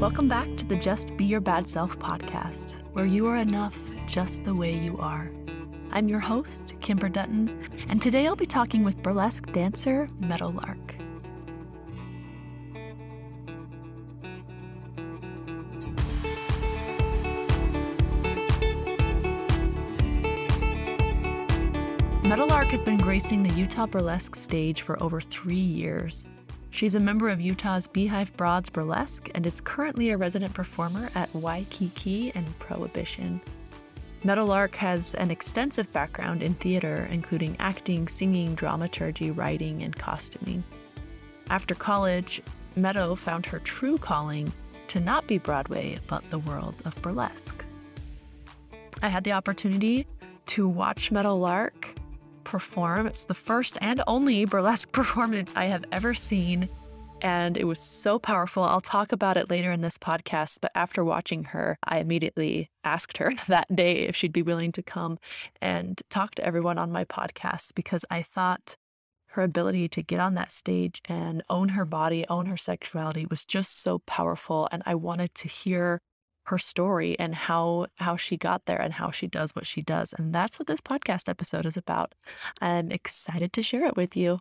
Welcome back to the Just Be Your Bad Self podcast, where you are enough just the way you are. I'm your host, Kimber Dutton, and today I'll be talking with burlesque dancer Meadowlark. Meadowlark has been gracing the Utah burlesque stage for over three years. She's a member of Utah's Beehive Broads Burlesque and is currently a resident performer at Waikiki and Prohibition. Meadowlark has an extensive background in theater, including acting, singing, dramaturgy, writing, and costuming. After college, Meadow found her true calling to not be Broadway, but the world of burlesque. I had the opportunity to watch Meadowlark perform. It's the first and only burlesque performance I have ever seen. And it was so powerful. I'll talk about it later in this podcast. But after watching her, I immediately asked her that day if she'd be willing to come and talk to everyone on my podcast because I thought her ability to get on that stage and own her body, own her sexuality was just so powerful. And I wanted to hear her story and how how she got there and how she does what she does. And that's what this podcast episode is about. I'm excited to share it with you.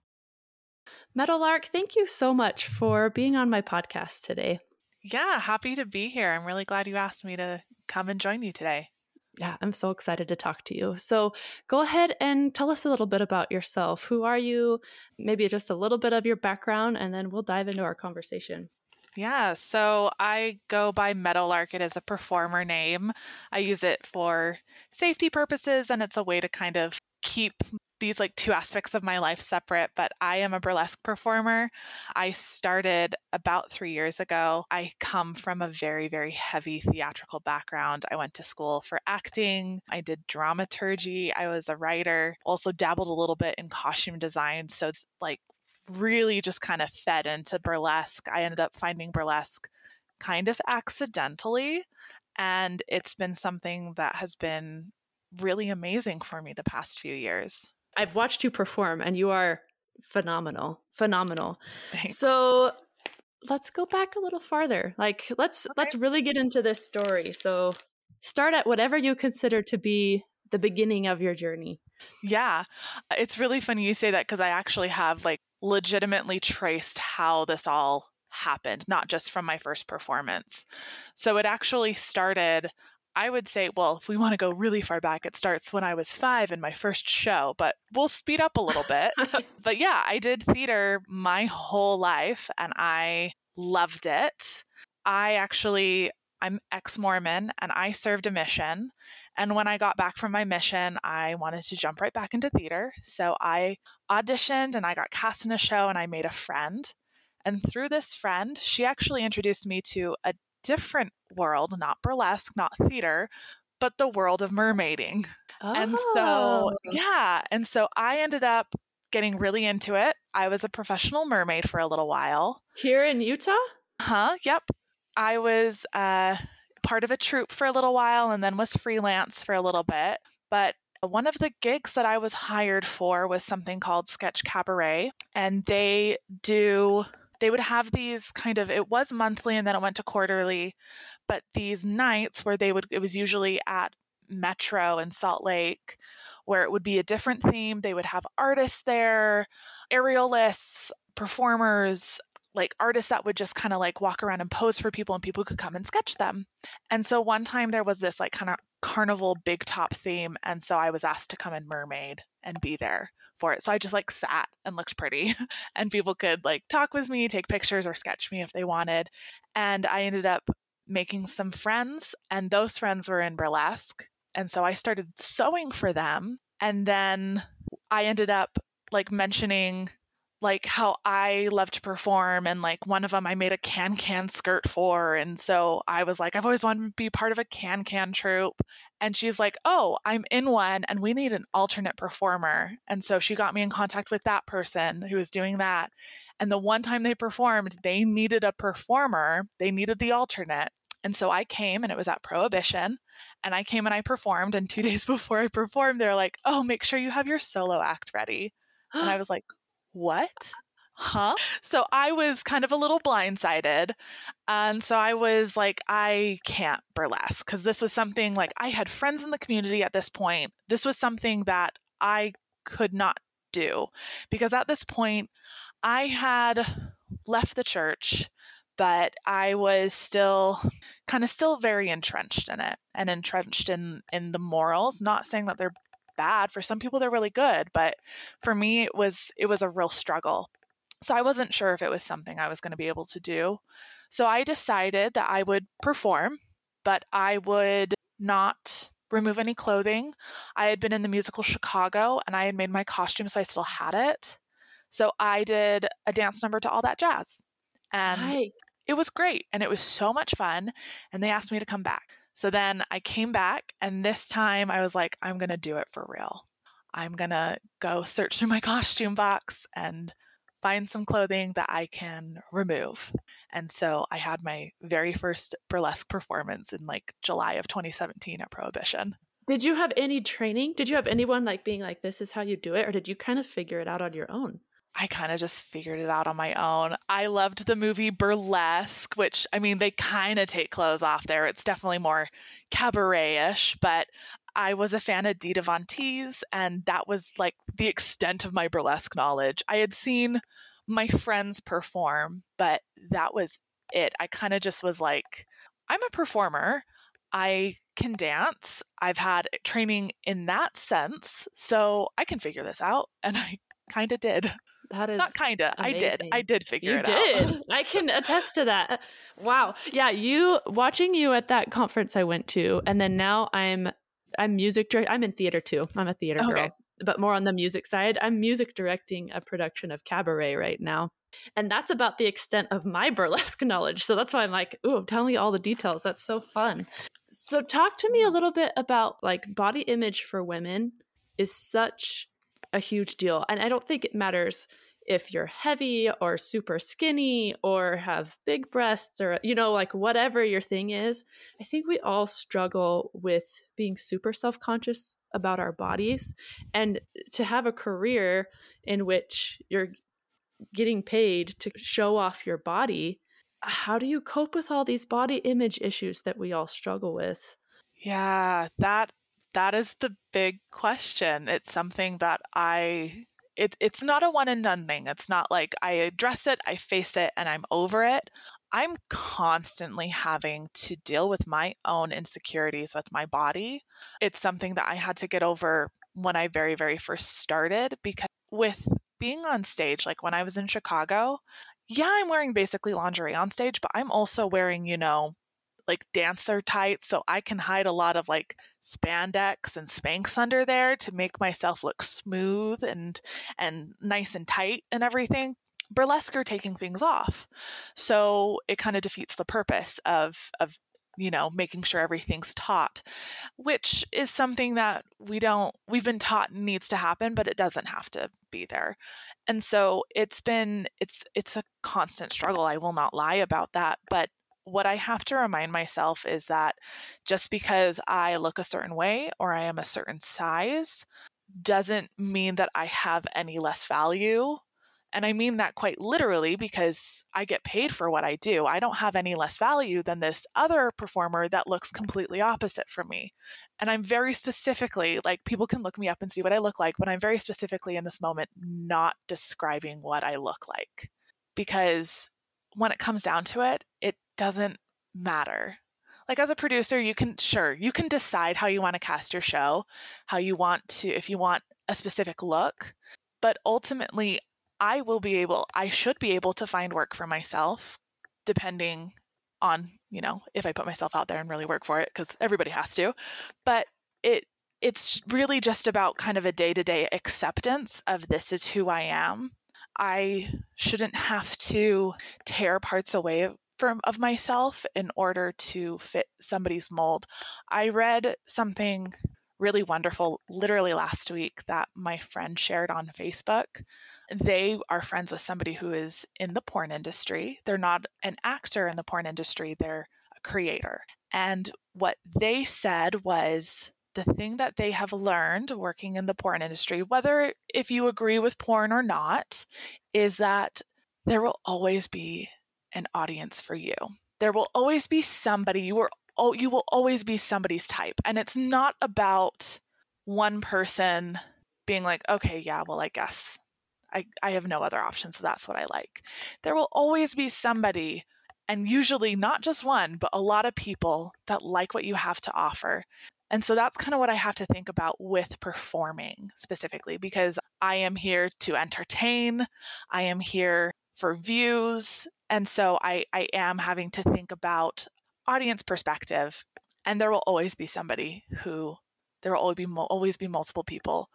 Meadowlark, thank you so much for being on my podcast today. Yeah, happy to be here. I'm really glad you asked me to come and join you today. Yeah, I'm so excited to talk to you. So, go ahead and tell us a little bit about yourself. Who are you? Maybe just a little bit of your background, and then we'll dive into our conversation. Yeah, so I go by Meadowlark. It is a performer name. I use it for safety purposes, and it's a way to kind of keep these like two aspects of my life separate, but I am a burlesque performer. I started about three years ago. I come from a very, very heavy theatrical background. I went to school for acting, I did dramaturgy, I was a writer, also dabbled a little bit in costume design. So it's like really just kind of fed into burlesque. I ended up finding burlesque kind of accidentally. And it's been something that has been really amazing for me the past few years. I've watched you perform and you are phenomenal. Phenomenal. Thanks. So let's go back a little farther. Like let's Okay. let's really get into this story. So start at whatever you consider to be the beginning of your journey. Yeah, it's really funny you say that because I actually have like legitimately traced how this all happened, not just from my first performance. So it actually started, I would say, well, if we want to go really far back, it starts when I was five in my first show, but we'll speed up a little bit. but yeah, I did theater my whole life and I loved it. I actually, I'm ex Mormon and I served a mission. And when I got back from my mission, I wanted to jump right back into theater. So I auditioned and I got cast in a show and I made a friend. And through this friend, she actually introduced me to a different world, not burlesque, not theater, but the world of mermaiding. Oh. And so, Oh. yeah. And so I ended up getting really into it. I was a professional mermaid for a little while. here in Utah? Huh? Yep. I was uh, part of a troupe for a little while and then was freelance for a little bit. But one of the gigs that I was hired for was something called Sketch Cabaret. And they do, they would have these kind of, it was monthly and then it went to quarterly, but these nights where they would, it was usually at Metro in Salt Lake, where it would be a different theme. They would have artists there, aerialists, performers, like artists that would just kind of like walk around and pose for people and people could come and sketch them. And so one time there was this like kind of carnival big top theme and so I was asked to come in mermaid and be there for it. So I just like sat and looked pretty and people could like talk with me, take pictures or sketch me if they wanted. And I ended up making some friends and those friends were in burlesque. And so I started sewing for them and then I ended up like mentioning like how I love to perform and like one of them I made a can can skirt for and so I was like I've always wanted to be part of a can can troupe and she's like oh I'm in one and we need an alternate performer and so she got me in contact with that person who was doing that and the one time they performed they needed a performer they needed the alternate and so I came and it was at Prohibition and I came and I performed and 2 days before I performed they're like oh make sure you have your solo act ready and I was like what? huh? So I was kind of a little blindsided. And so I was like, I can't burlesque because this was something like I had friends in the community at this point. This was something that I could not do because at this point I had left the church, but I was still kind of still very entrenched in it and entrenched in in the morals, not saying that they're bad for some people they're really good, but for me it was it was a real struggle. So I wasn't sure if it was something I was going to be able to do. So I decided that I would perform, but I would not remove any clothing. I had been in the musical Chicago and I had made my costume, so I still had it. So I did a dance number to all that jazz. And Hi. it was great and it was so much fun. And they asked me to come back. So then I came back, and this time I was like, I'm going to do it for real. I'm going to go search through my costume box and find some clothing that I can remove. And so I had my very first burlesque performance in like July of 2017 at Prohibition. Did you have any training? Did you have anyone like being like, this is how you do it? Or did you kind of figure it out on your own? I kind of just figured it out on my own. I loved the movie Burlesque, which I mean, they kind of take clothes off there. It's definitely more cabaret ish, but I was a fan of Dita Von Teese, and that was like the extent of my burlesque knowledge. I had seen my friends perform, but that was it. I kind of just was like, I'm a performer. I can dance. I've had training in that sense, so I can figure this out. And I kind of did. That is Not kind of. I did. I did figure out. you it did. out. I can attest to that. Wow. Yeah, you watching you at that conference I went to, and then now I'm I'm music direct. I'm in theater too. I'm a theater Okay. girl, but more on the music side. I'm music directing a production of Cabaret right now, and that's about the extent of my burlesque knowledge. So that's why I'm like, ooh, tell me all the details. That's so fun. So talk to me a mm. little bit about like body image for women is such a huge deal, and I don't think it matters if you're heavy or super skinny or have big breasts or you know like whatever your thing is. I think we all struggle with being super self-conscious about our bodies and to have a career in which you're getting paid to show off your body how do you cope with all these body image issues that we all struggle with? Yeah, that that is the big question. It's something that I it, it's not a one and done thing. It's not like I address it, I face it, and I'm over it. I'm constantly having to deal with my own insecurities with my body. It's something that I had to get over when I very, very first started because with being on stage, like when I was in Chicago, yeah, I'm wearing basically lingerie on stage, but I'm also wearing, you know, like dancer tights so I can hide a lot of like spandex and Spanx under there to make myself look smooth and and nice and tight and everything. Burlesque are taking things off. So it kind of defeats the purpose of of you know making sure everything's taut, which is something that we don't we've been taught needs to happen but it doesn't have to be there and so it's been it's it's a constant struggle i will not lie about that but what I have to remind myself is that just because I look a certain way or I am a certain size doesn't mean that I have any less value. And I mean that quite literally because I get paid for what I do. I don't have any less value than this other performer that looks completely opposite from me. And I'm very specifically, like, people can look me up and see what I look like, but I'm very specifically in this moment not describing what I look like because when it comes down to it, it doesn't matter. Like as a producer, you can sure, you can decide how you want to cast your show, how you want to if you want a specific look, but ultimately I will be able I should be able to find work for myself depending on, you know, if I put myself out there and really work for it cuz everybody has to. But it it's really just about kind of a day-to-day acceptance of this is who I am. I shouldn't have to tear parts away from of myself in order to fit somebody's mold. I read something really wonderful literally last week that my friend shared on Facebook. They are friends with somebody who is in the porn industry. They're not an actor in the porn industry, they're a creator. And what they said was the thing that they have learned working in the porn industry, whether if you agree with porn or not, is that there will always be an audience for you. There will always be somebody you are oh you will always be somebody's type. And it's not about one person being like, okay, yeah, well, I guess I, I have no other option, so that's what I like. There will always be somebody, and usually not just one, but a lot of people that like what you have to offer. And so that's kind of what I have to think about with performing specifically, because I am here to entertain, I am here for views. And so I, I am having to think about audience perspective. And there will always be somebody who, there will always be, always be multiple people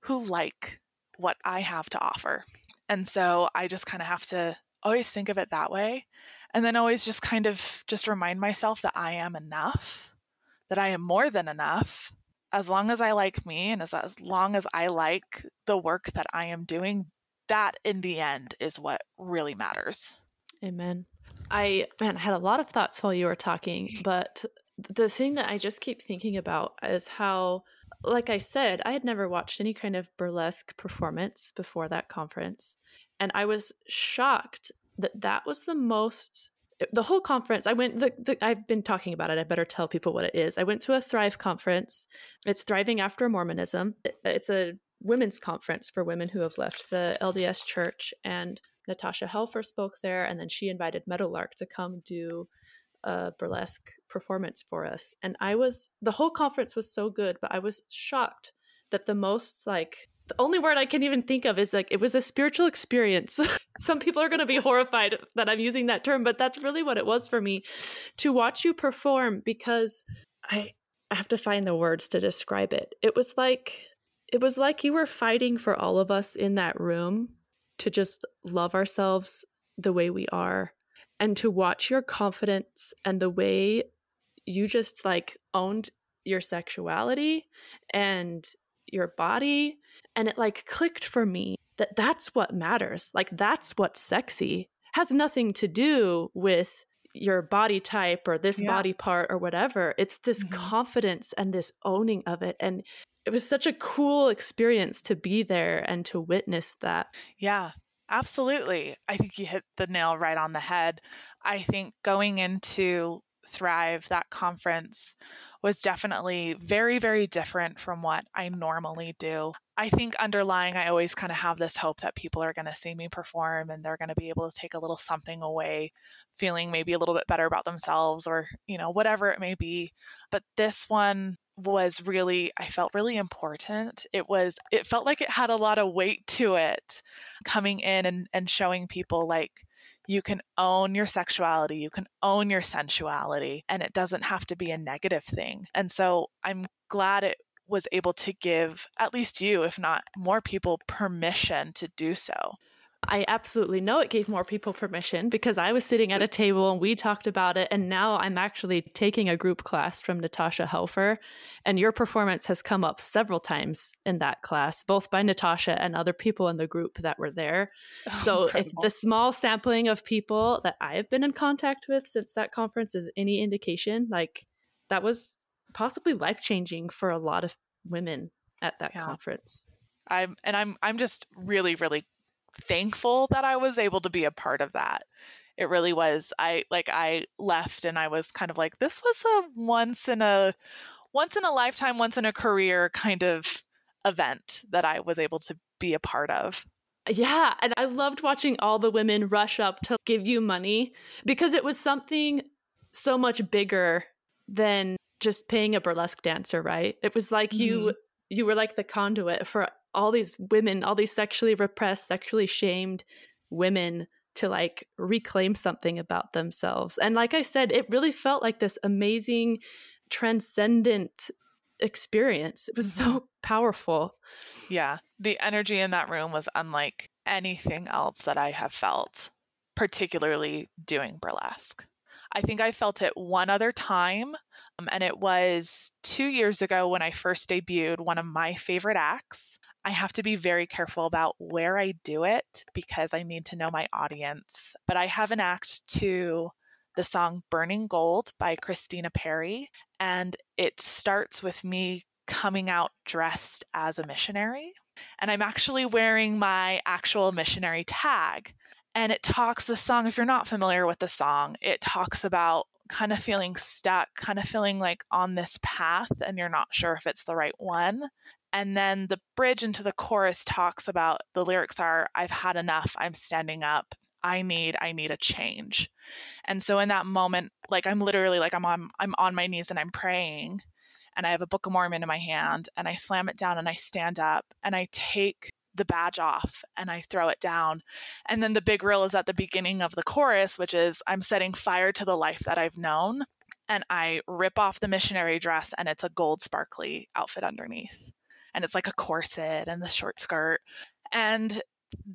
who like what I have to offer. And so I just kind of have to always think of it that way. And then always just kind of just remind myself that I am enough, that I am more than enough. As long as I like me and as, as long as I like the work that I am doing, that in the end is what really matters. Amen. I man, I had a lot of thoughts while you were talking, but the thing that I just keep thinking about is how like I said, I had never watched any kind of burlesque performance before that conference. And I was shocked that that was the most the whole conference i went the, the, i've been talking about it i better tell people what it is i went to a thrive conference it's thriving after mormonism it's a women's conference for women who have left the lds church and natasha helfer spoke there and then she invited meadowlark to come do a burlesque performance for us. And I was, the whole conference was so good, but I was shocked that the most, like, the only word I can even think of is like, it was a spiritual experience. Some people are going to be horrified that I'm using that term, but that's really what it was for me to watch you perform because I, I have to find the words to describe it. It was like, it was like you were fighting for all of us in that room to just love ourselves the way we are and to watch your confidence and the way you just like owned your sexuality and your body. And it like clicked for me that that's what matters. Like that's what's sexy. Has nothing to do with your body type or this yeah. body part or whatever. It's this mm-hmm. confidence and this owning of it. And it was such a cool experience to be there and to witness that yeah Absolutely. I think you hit the nail right on the head. I think going into Thrive, that conference was definitely very, very different from what I normally do. I think underlying, I always kind of have this hope that people are going to see me perform and they're going to be able to take a little something away, feeling maybe a little bit better about themselves or, you know, whatever it may be. But this one was really I felt really important. It was it felt like it had a lot of weight to it coming in and, and showing people like you can own your sexuality, you can own your sensuality, and it doesn't have to be a negative thing. And so I'm glad it was able to give at least you, if not more people, permission to do so. I absolutely know it gave more people permission because I was sitting at a table and we talked about it. And now I'm actually taking a group class from Natasha Helfer. And your performance has come up several times in that class, both by Natasha and other people in the group that were there. Oh, so, if the small sampling of people that I have been in contact with since that conference is any indication, like that was possibly life changing for a lot of women at that yeah. conference. I'm and I'm I'm just really really thankful that I was able to be a part of that. It really was. I like I left and I was kind of like this was a once in a once in a lifetime, once in a career kind of event that I was able to be a part of. Yeah, and I loved watching all the women rush up to give you money because it was something so much bigger than just paying a burlesque dancer, right? It was like mm-hmm. you you were like the conduit for all these women, all these sexually repressed, sexually shamed women to like reclaim something about themselves. And like I said, it really felt like this amazing, transcendent experience. It was mm-hmm. so powerful. Yeah. The energy in that room was unlike anything else that I have felt, particularly doing burlesque. I think I felt it one other time, um, and it was two years ago when I first debuted one of my favorite acts. I have to be very careful about where I do it because I need to know my audience. But I have an act to the song Burning Gold by Christina Perri, and it starts with me coming out dressed as a missionary. And I'm actually wearing my actual missionary tag. And it talks the song, if you're not familiar with the song, it talks about kind of feeling stuck, kind of feeling like on this path and you're not sure if it's the right one. And then the bridge into the chorus talks about the lyrics are I've had enough, I'm standing up. I need I need a change. And so in that moment like I'm literally like I'm on I'm on my knees and I'm praying and I have a Book of Mormon in my hand and I slam it down and I stand up and I take the badge off and I throw it down. And then the big reel is at the beginning of the chorus, which is I'm setting fire to the life that I've known. And I rip off the missionary dress and it's a gold sparkly outfit underneath. And it's like a corset and the short skirt. And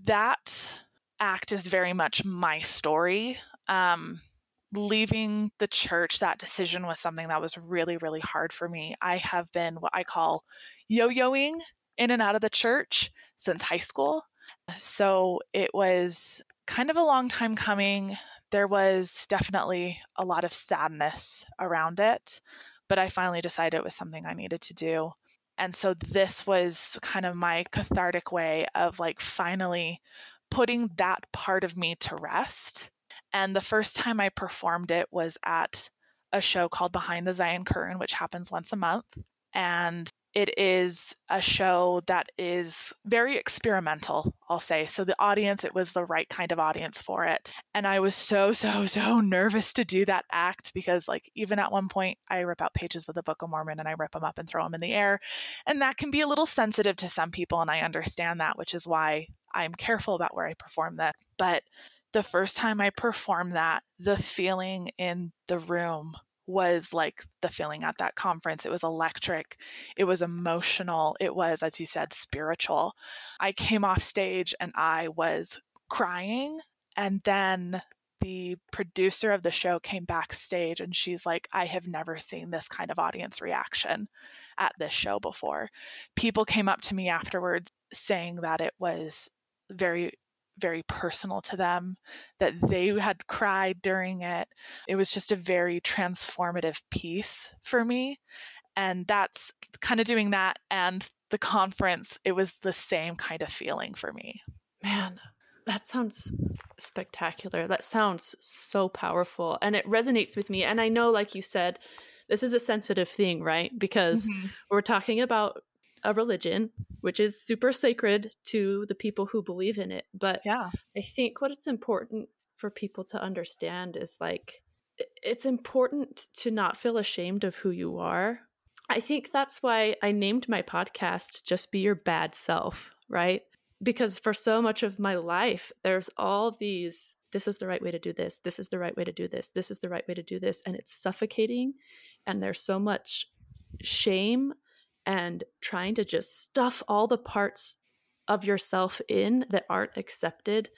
that act is very much my story. Um, leaving the church, that decision was something that was really, really hard for me. I have been what I call yo yoing in and out of the church since high school. So it was kind of a long time coming. There was definitely a lot of sadness around it, but I finally decided it was something I needed to do. And so this was kind of my cathartic way of like finally putting that part of me to rest. And the first time I performed it was at a show called Behind the Zion Curtain, which happens once a month. And it is a show that is very experimental, I'll say. So the audience, it was the right kind of audience for it. And I was so, so, so nervous to do that act because, like, even at one point, I rip out pages of the Book of Mormon and I rip them up and throw them in the air. And that can be a little sensitive to some people. And I understand that, which is why I'm careful about where I perform that. But the first time I performed that, the feeling in the room was like the feeling at that conference. It was electric, it was emotional, it was, as you said, spiritual. I came off stage and I was crying. And then the producer of the show came backstage and she's like, I have never seen this kind of audience reaction at this show before. People came up to me afterwards saying that it was very very personal to them, that they had cried during it. It was just a very transformative piece for me. And that's kind of doing that and the conference, it was the same kind of feeling for me. Man, that sounds spectacular. That sounds so powerful. And it resonates with me. And I know, like you said, this is a sensitive thing, right? Because mm-hmm. we're talking about a religion, which is super sacred to the people who believe in it. But yeah, I think what it's important for people to understand is like it's important to not feel ashamed of who you are. I think that's why I named my podcast Just Be Your Bad Self, right? Because for so much of my life, there's all these this is the right way to do this, this is the right way to do this, this is the right way to do this, and it's suffocating. And there's so much shame and trying to just stuff all the parts of yourself in that aren't accepted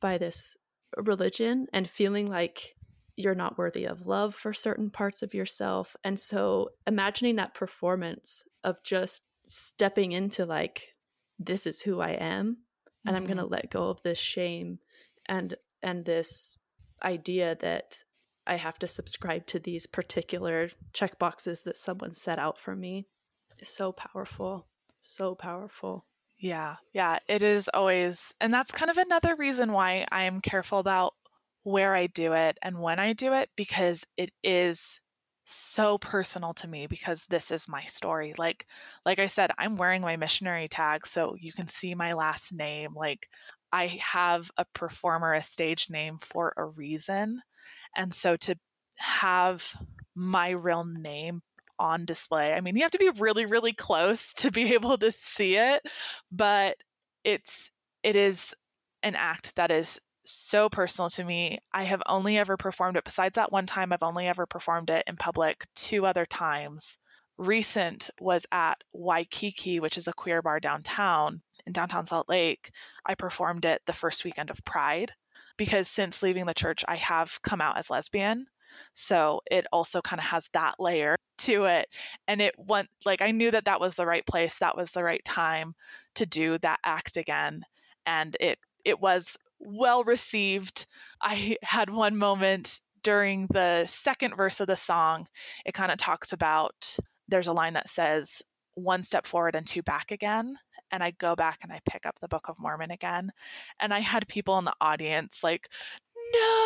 by this religion and feeling like you're not worthy of love for certain parts of yourself. And so imagining that performance of just stepping into like this is who I am and mm-hmm. I'm going to let go of this shame and and this idea that I have to subscribe to these particular check boxes that someone set out for me so powerful. So powerful. Yeah. Yeah. It is always, and that's kind of another reason why I'm careful about where I do it and when I do it because it is so personal to me because this is my story like like i said i'm wearing my missionary tag so you can see my last name like i have a performer a stage name for a reason and so to have my real name on display. I mean, you have to be really, really close to be able to see it, but it's it is an act that is so personal to me. I have only ever performed it besides that one time I've only ever performed it in public two other times. Recent was at Waikiki, which is a queer bar downtown in downtown Salt Lake. I performed it the first weekend of Pride because since leaving the church I have come out as lesbian so it also kind of has that layer to it. And it went like I knew that that was the right place, that was the right time to do that act again. And it it was well received. I had one moment during the second verse of the song, it kind of talks about there's a line that says, one step forward and two back again. And I go back and I pick up the Book of Mormon again. And I had people in the audience like, no,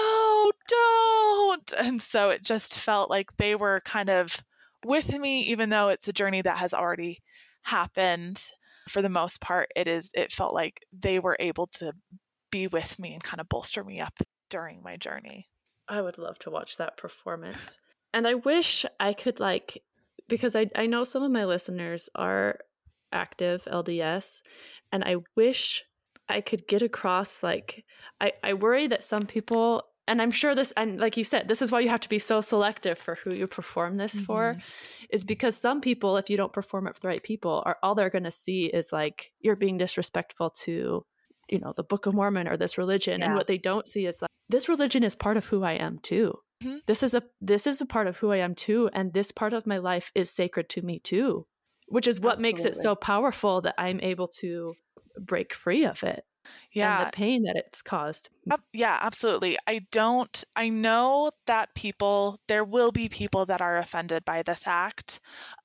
don't. And so it just felt like they were kind of with me, even though it's a journey that has already happened. For the most part, it is, it felt like they were able to be with me and kind of bolster me up during my journey. I would love to watch that performance. And I wish I could like because I I know some of my listeners are active LDS and I wish I could get across like I I worry that some people and I'm sure this and like you said this is why you have to be so selective for who you perform this mm-hmm. for is because some people if you don't perform it for the right people are all they're going to see is like you're being disrespectful to you know the Book of Mormon or this religion yeah. and what they don't see is like this religion is part of who I am too Mm-hmm. This is a this is a part of who I am too and this part of my life is sacred to me too, which is what Absolutely. makes it so powerful that I'm able to break free of it. Yeah. And the pain that it's caused. Yeah, absolutely. I don't I know that people there will be people that are offended by this act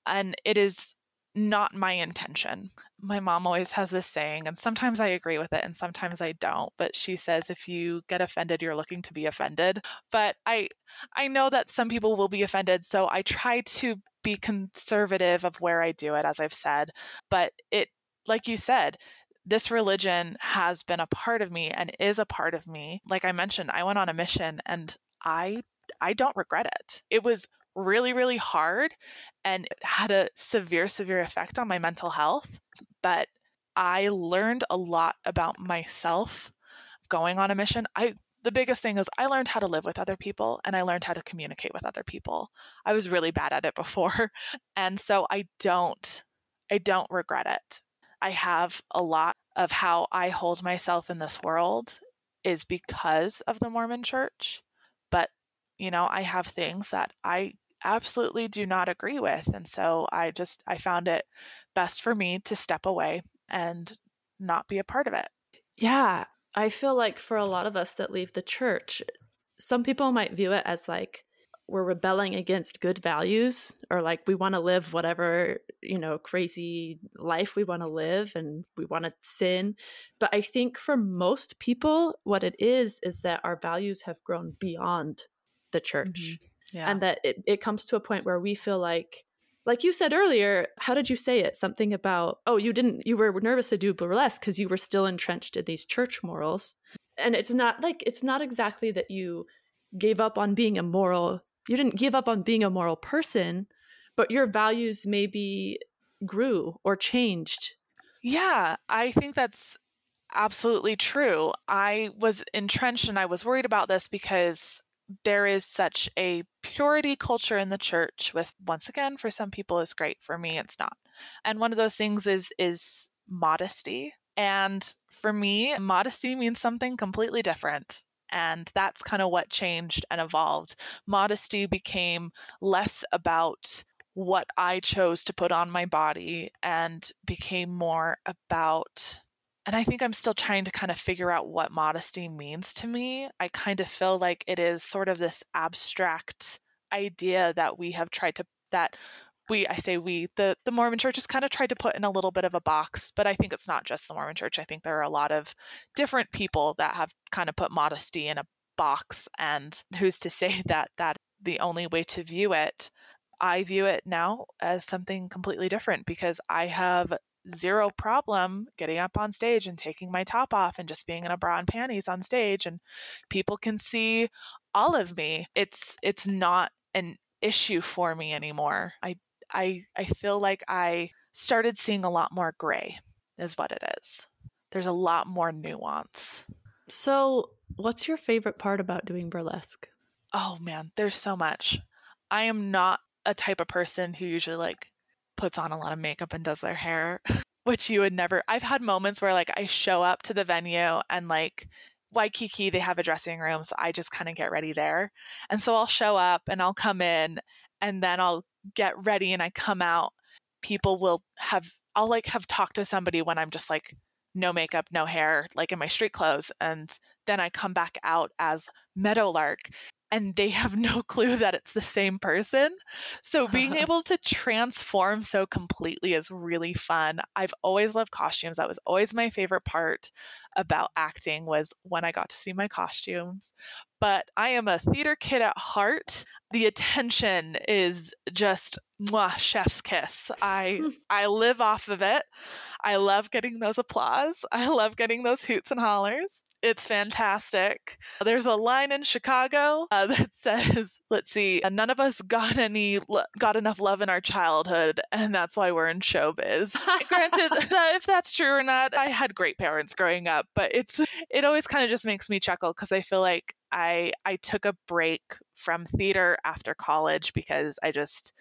and it is not my intention. My mom always has this saying, and sometimes I agree with it and sometimes I don't, but she says if you get offended, you're looking to be offended. But I I know that some people will be offended, so I try to be conservative of where I do it, as I've said. But it like you said, this religion has been a part of me and is a part of me. Like I mentioned, I went on a mission and I I don't regret it. It was really, really hard and it had a severe, severe effect on my mental health. But I learned a lot about myself going on a mission. I the biggest thing is I learned how to live with other people and I learned how to communicate with other people. I was really bad at it before. And so I don't I don't regret it. I have a lot of how I hold myself in this world is because of the Mormon church. But, you know, I have things that I absolutely do not agree with. And so I just, I found it best for me to step away and not be a part of it. Yeah. I feel like for a lot of us that leave the church, some people might view it as like we're rebelling against good values or like we want to live whatever, you know, crazy life we want to live and we want to sin. But I think for most people, what it is is that our values have grown beyond the church. Mm-hmm yeah. and that it, it comes to a point where we feel like like you said earlier how did you say it something about oh you didn't you were nervous to do burlesque because you were still entrenched in these church morals and it's not like it's not exactly that you gave up on being a moral you didn't give up on being a moral person but your values maybe grew or changed. Yeah i think that's absolutely true. I was entrenched and i was worried about this because there is such a purity culture in the church with once again for some people is great for me it's not. And one of those things is is modesty. And for me modesty means something completely different and that's kind of what changed and evolved modesty became less about what i chose to put on my body and became more about and I think I'm still trying to kind of figure out what modesty means to me. I kind of feel like it is sort of this abstract idea that we have tried to that we I say we the the Mormon church has kind of tried to put in a little bit of a box, but I think it's not just the Mormon church. I think there are a lot of different people that have kind of put modesty in a box and who's to say that that the only way to view it I view it now as something completely different because I have zero problem getting up on stage and taking my top off and just being in a bra and panties on stage and people can see all of me it's it's not an issue for me anymore i i i feel like i started seeing a lot more gray is what it is there's a lot more nuance so what's your favorite part about doing burlesque oh man there's so much i am not a type of person who usually like puts on a lot of makeup and does their hair, which you would never. I've had moments where like I show up to the venue and like Waikiki, they have a dressing room, so I just kind of get ready there. And so I'll show up and I'll come in and then I'll get ready and I come out. People will have, I'll like have talked to somebody when I'm just like no makeup, no hair, like in my street clothes. And then I come back out as Meadowlark and they have no clue that it's the same person. So being able to transform so completely is really fun. I've always loved costumes. That was always my favorite part about acting was when I got to see my costumes. But I am a theater kid at heart. The attention is just mwah, chef's kiss. I I live off of it. I love getting those applause. I love getting those hoots and hollers. It's fantastic. There's a line in Chicago uh, that says, "Let's see, none of us got any got enough love in our childhood, and that's why we're in showbiz." Granted, if that's true or not, I had great parents growing up, but it's it always kind of just makes me chuckle because I feel like I I took a break from theater after college because I just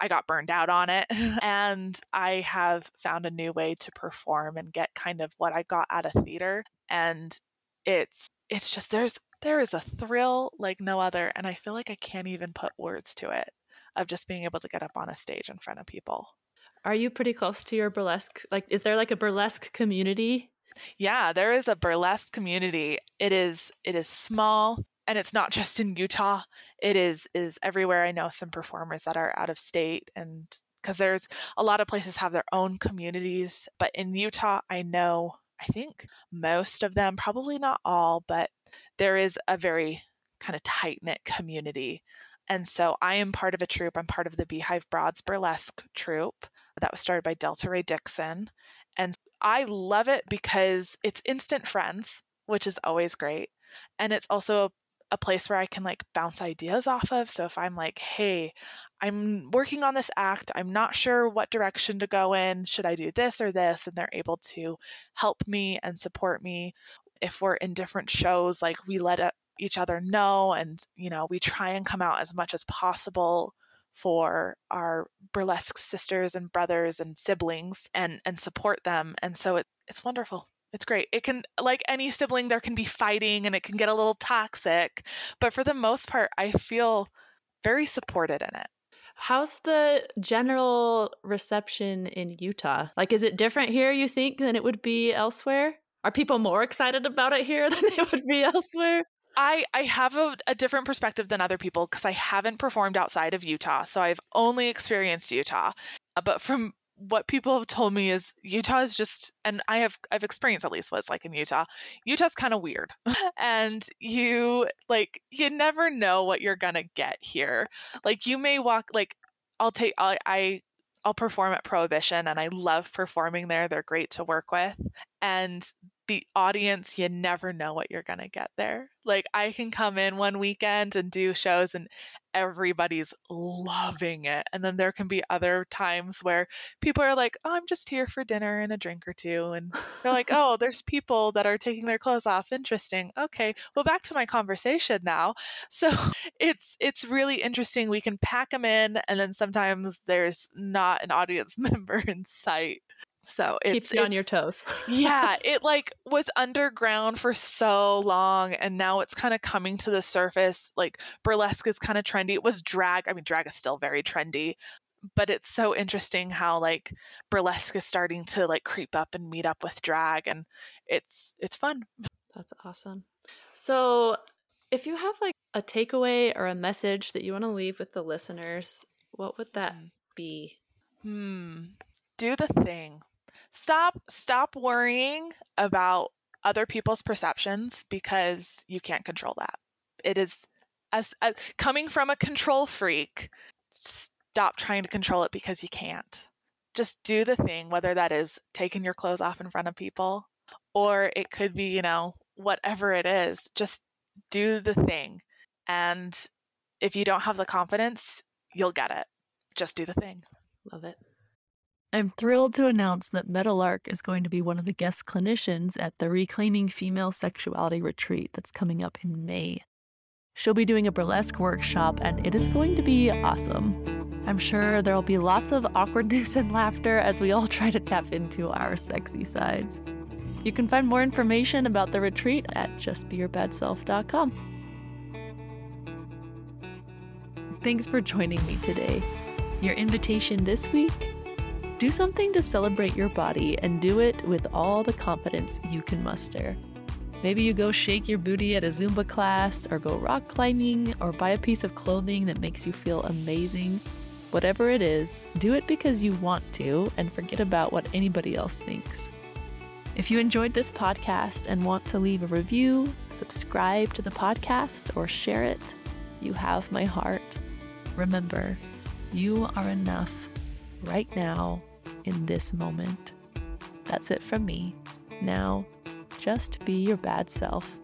I got burned out on it and I have found a new way to perform and get kind of what I got out of theater and it's it's just there's there is a thrill like no other and i feel like i can't even put words to it of just being able to get up on a stage in front of people. Are you pretty close to your burlesque like is there like a burlesque community? Yeah there is a burlesque community. It is it is small and it's not just in utah. It is is everywhere. I know some performers that are out of state and because there's a lot of places have their own communities but in utah i know I think most of them, probably not all, but there is a very kind of tight knit community. And so I am part of a troupe. I'm part of the Beehive Broads Burlesque troupe that was started by Delta Ray Dixon. And I love it because it's instant friends, which is always great. And it's also a place where I can like bounce ideas off of. So if I'm like, hey, I'm working on this act, I'm not sure what direction to go in, should I do this or this? And they're able to help me and support me. If we're in different shows, like we let each other know and, you know, we try and come out as much as possible for our burlesque sisters and brothers and siblings and and support them and so it, it's wonderful it's great. It can, like any sibling, there can be fighting and it can get a little toxic. But for the most part, I feel very supported in it. How's the general reception in Utah? Like, is it different here, you think, than it would be elsewhere? Are people more excited about it here than they would be elsewhere? I, I have a, a different perspective than other people because I haven't performed outside of Utah. So I've only experienced Utah. Uh, but from what people have told me is Utah is just and I have I've experienced at least what it's like in Utah. Utah's kind of weird. and you like you never know what you're to get here. Like you may walk like I'll take I, I I'll perform at Prohibition and I love performing there. They're great to work with. And the audience, you never know what you're going to get there. Like I can come in one weekend and do shows and everybody's loving it. And then there can be other times where people are like, "Oh, I'm just here for dinner and a drink or two. And they're like, "Oh, there's people that are taking their clothes off. Interesting. Okay. Well, back to my conversation now." So, it's it's really interesting. We can pack them in and then sometimes there's not an audience member in sight. So it keeps you on your toes. yeah, it like was underground for so long and now it's kind of coming to the surface. Like burlesque is kind of trendy. It was drag. I mean, drag is still very trendy, but it's so interesting how like burlesque is starting to like creep up and meet up with drag and it's it's fun. That's awesome. So, if you have like a takeaway or a message that you want to leave with the listeners, what would that hmm. be? Hmm. Do the thing stop stop worrying about other people's perceptions because you can't control that. It is as, as coming from a control freak, stop trying to control it because you can't. Just do the thing, whether that is taking your clothes off in front of people or it could be, you know, whatever it is, just do the thing. And if you don't have the confidence, you'll get it. Just do the thing. Love it. I'm thrilled to announce that Meadowlark is going to be one of the guest clinicians at the Reclaiming Female Sexuality retreat that's coming up in May. She'll be doing a burlesque workshop, and it is going to be awesome. I'm sure there'll be lots of awkwardness and laughter as we all try to tap into our sexy sides. You can find more information about the retreat at justbeyourbadself.com. Thanks for joining me today. Your invitation this week do something to celebrate your body and do it with all the confidence you can muster. Maybe you go shake your booty at a Zumba class, or go rock climbing, or buy a piece of clothing that makes you feel amazing. Whatever it is, do it because you want to and forget about what anybody else thinks. If you enjoyed this podcast and want to leave a review, subscribe to the podcast, or share it, you have my heart. Remember, you are enough right now in this moment. That's it from me. Now, just be your bad self.